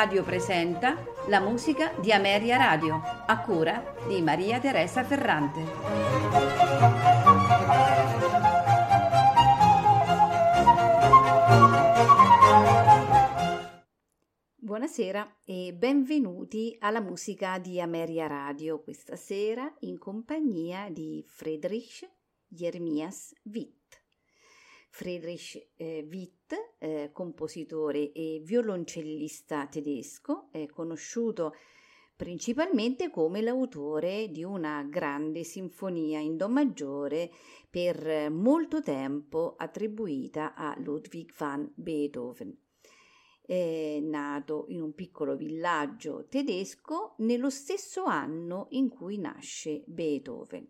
Radio presenta la musica di Ameria Radio, a cura di Maria Teresa Ferrante. Buonasera e benvenuti alla musica di Ameria Radio, questa sera in compagnia di Friedrich Jeremias Witt. Friedrich eh, Witt, eh, compositore e violoncellista tedesco, è conosciuto principalmente come l'autore di una grande sinfonia in Do maggiore per molto tempo attribuita a Ludwig van Beethoven. È nato in un piccolo villaggio tedesco nello stesso anno in cui nasce Beethoven.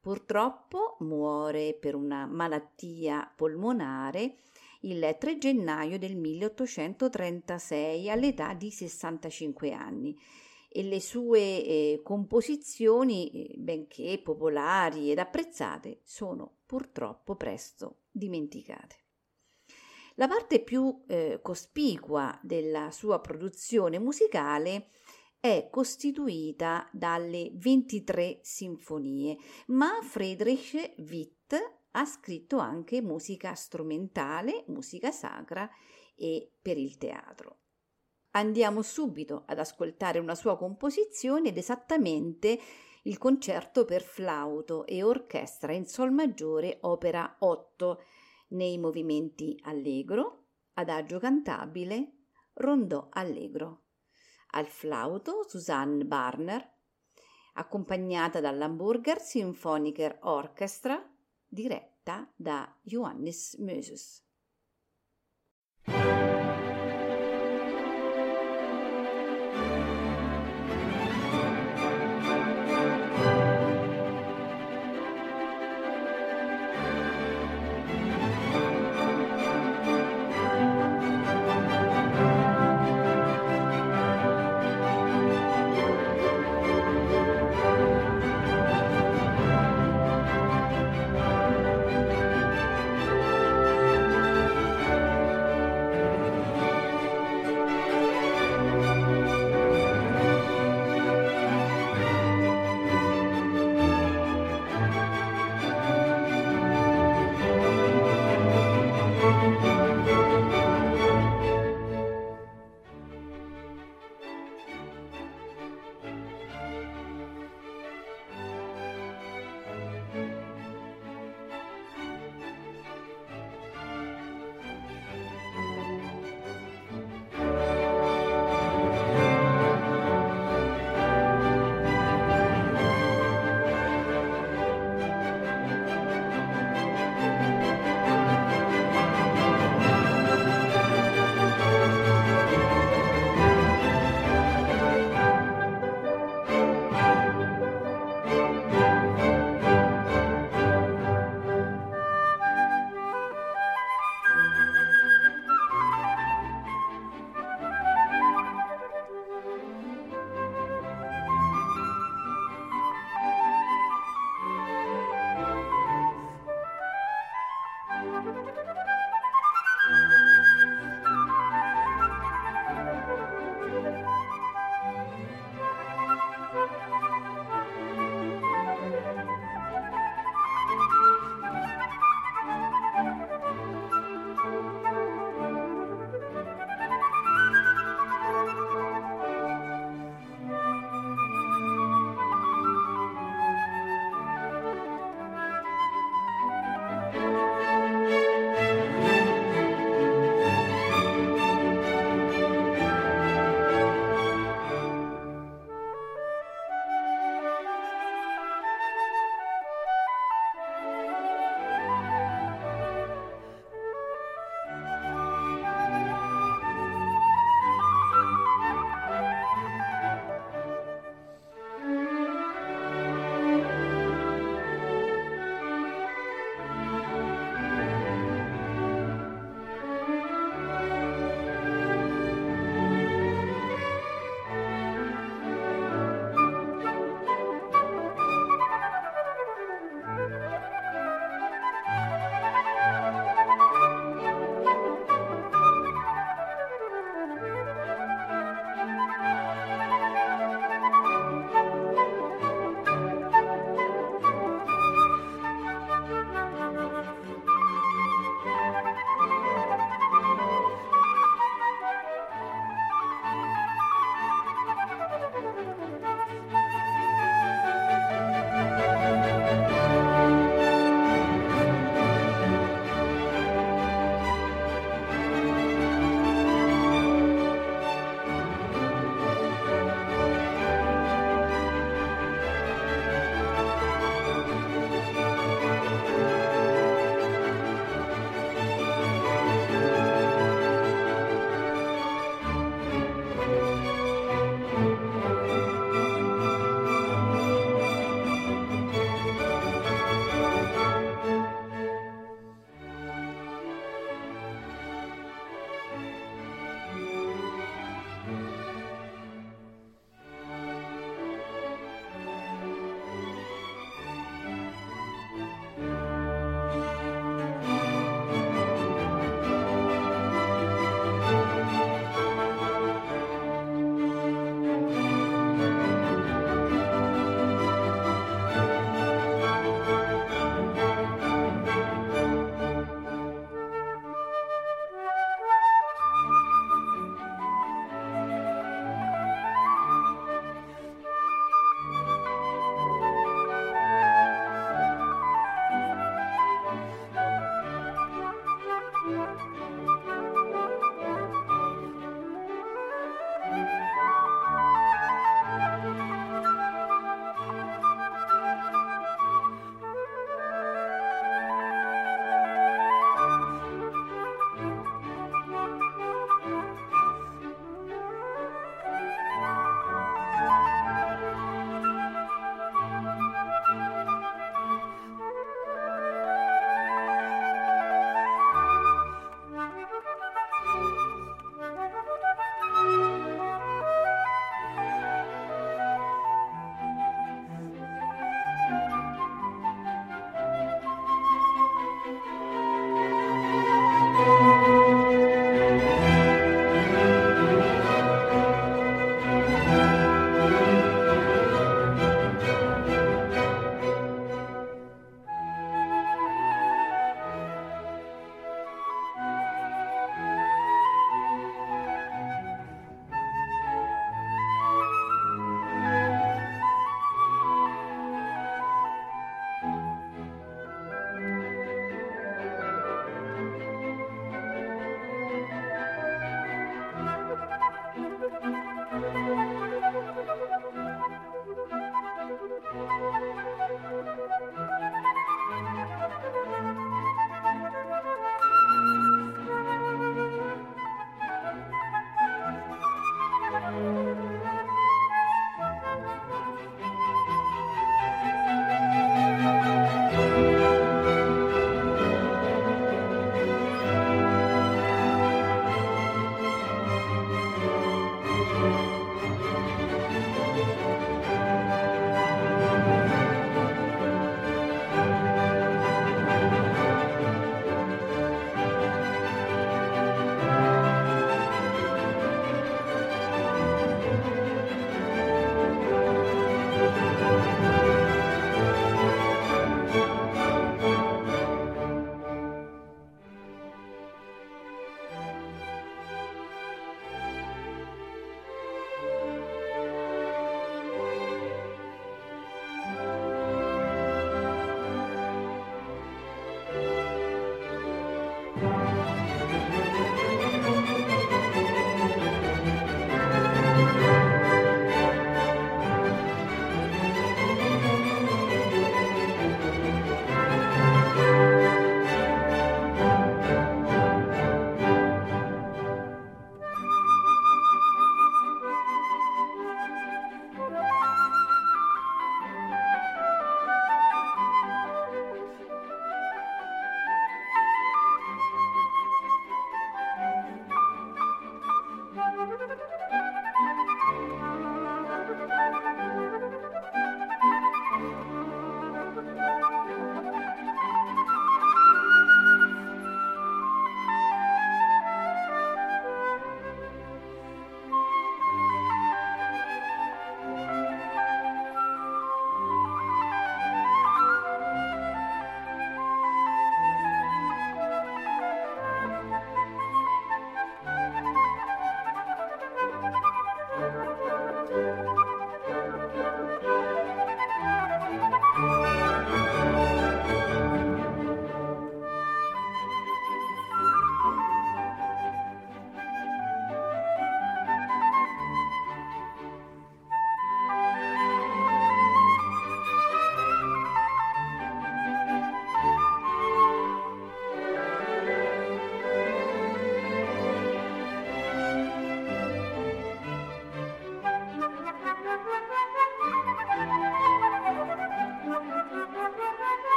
Purtroppo muore per una malattia polmonare il 3 gennaio del 1836 all'età di 65 anni e le sue eh, composizioni, eh, benché popolari ed apprezzate, sono purtroppo presto dimenticate. La parte più eh, cospicua della sua produzione musicale è costituita dalle 23 sinfonie, ma Friedrich Witt ha scritto anche musica strumentale, musica sacra e per il teatro. Andiamo subito ad ascoltare una sua composizione ed esattamente il concerto per flauto e orchestra in sol maggiore opera 8 nei movimenti allegro, adagio cantabile, rondò allegro al flauto Susanne Barner, accompagnata dall'Hamburger Symphoniker Orchestra, diretta da Johannes Möses.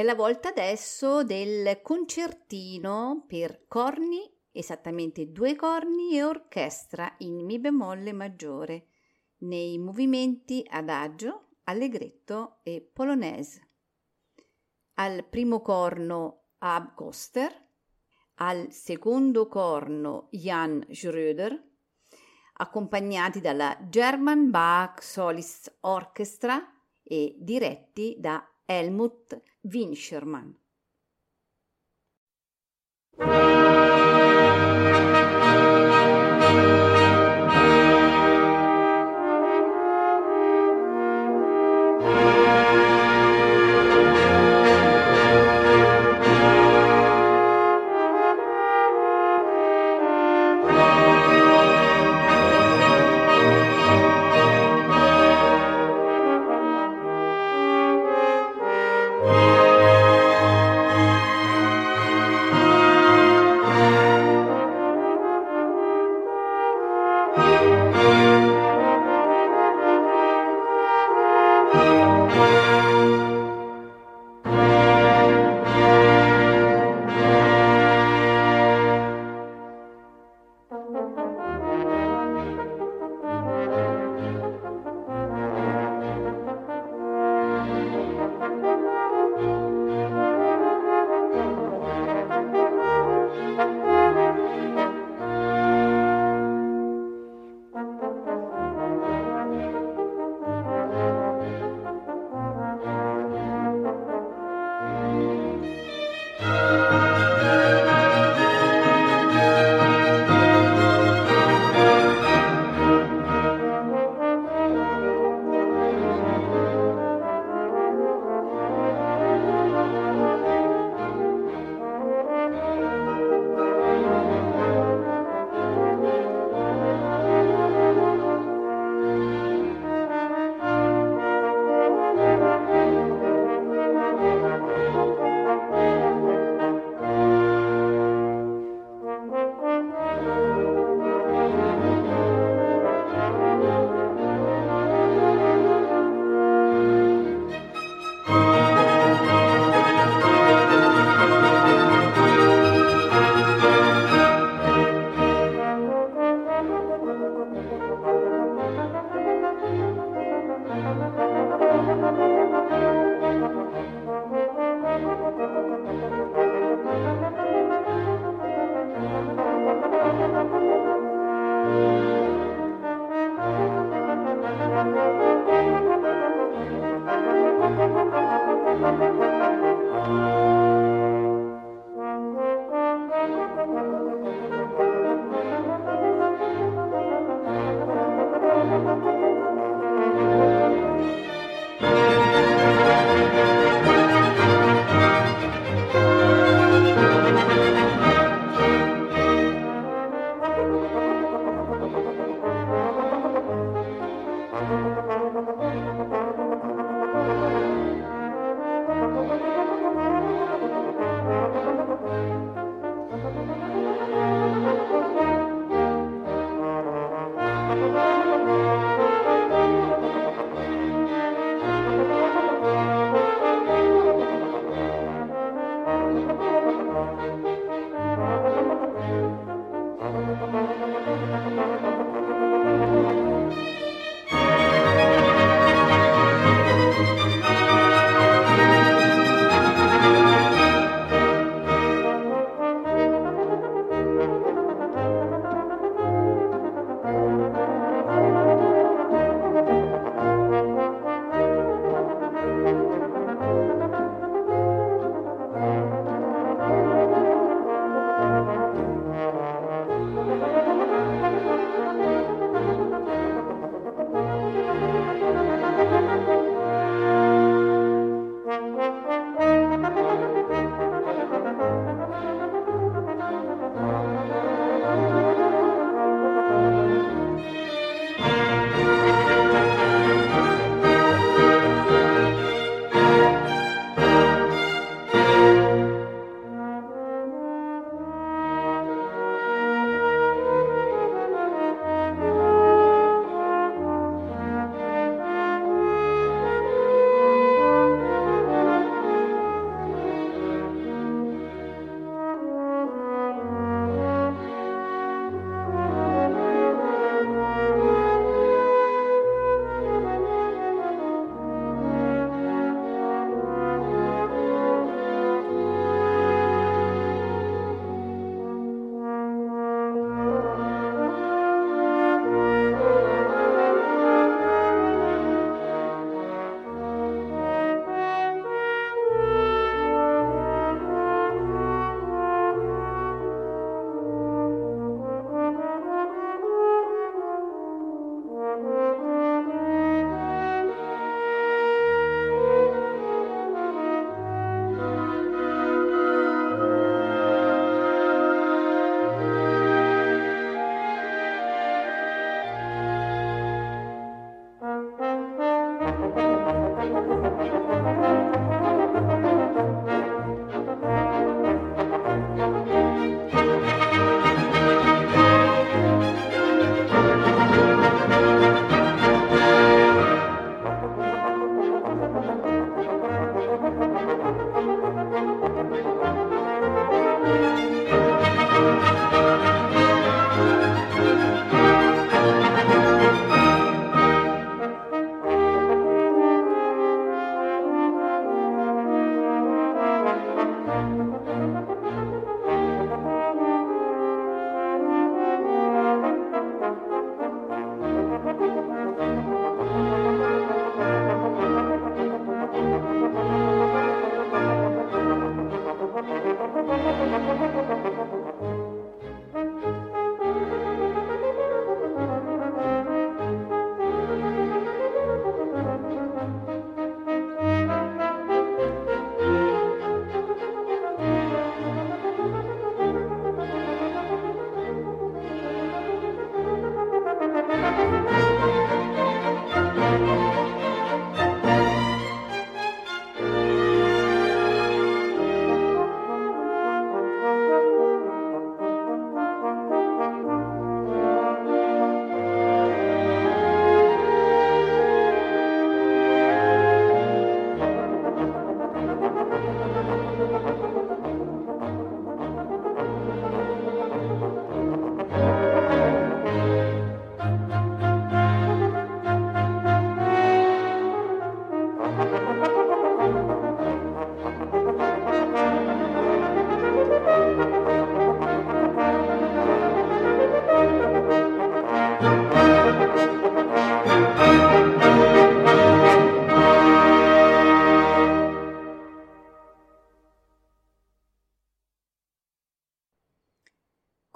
È la volta adesso del concertino per corni, esattamente due corni e orchestra in Mi bemolle maggiore, nei movimenti adagio, allegretto e polonaise. Al primo corno Ab Koster, al secondo corno Jan Schröder, accompagnati dalla German Bach Solist Orchestra e diretti da Helmut Winschermann.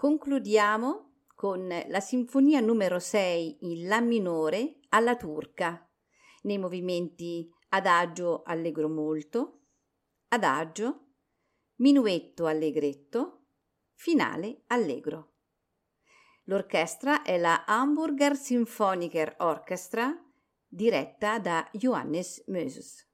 Concludiamo con la sinfonia numero 6 in La minore alla turca, nei movimenti adagio allegro molto, adagio, minuetto allegretto, finale allegro. L'orchestra è la Hamburger Symphoniker Orchestra diretta da Johannes Möses.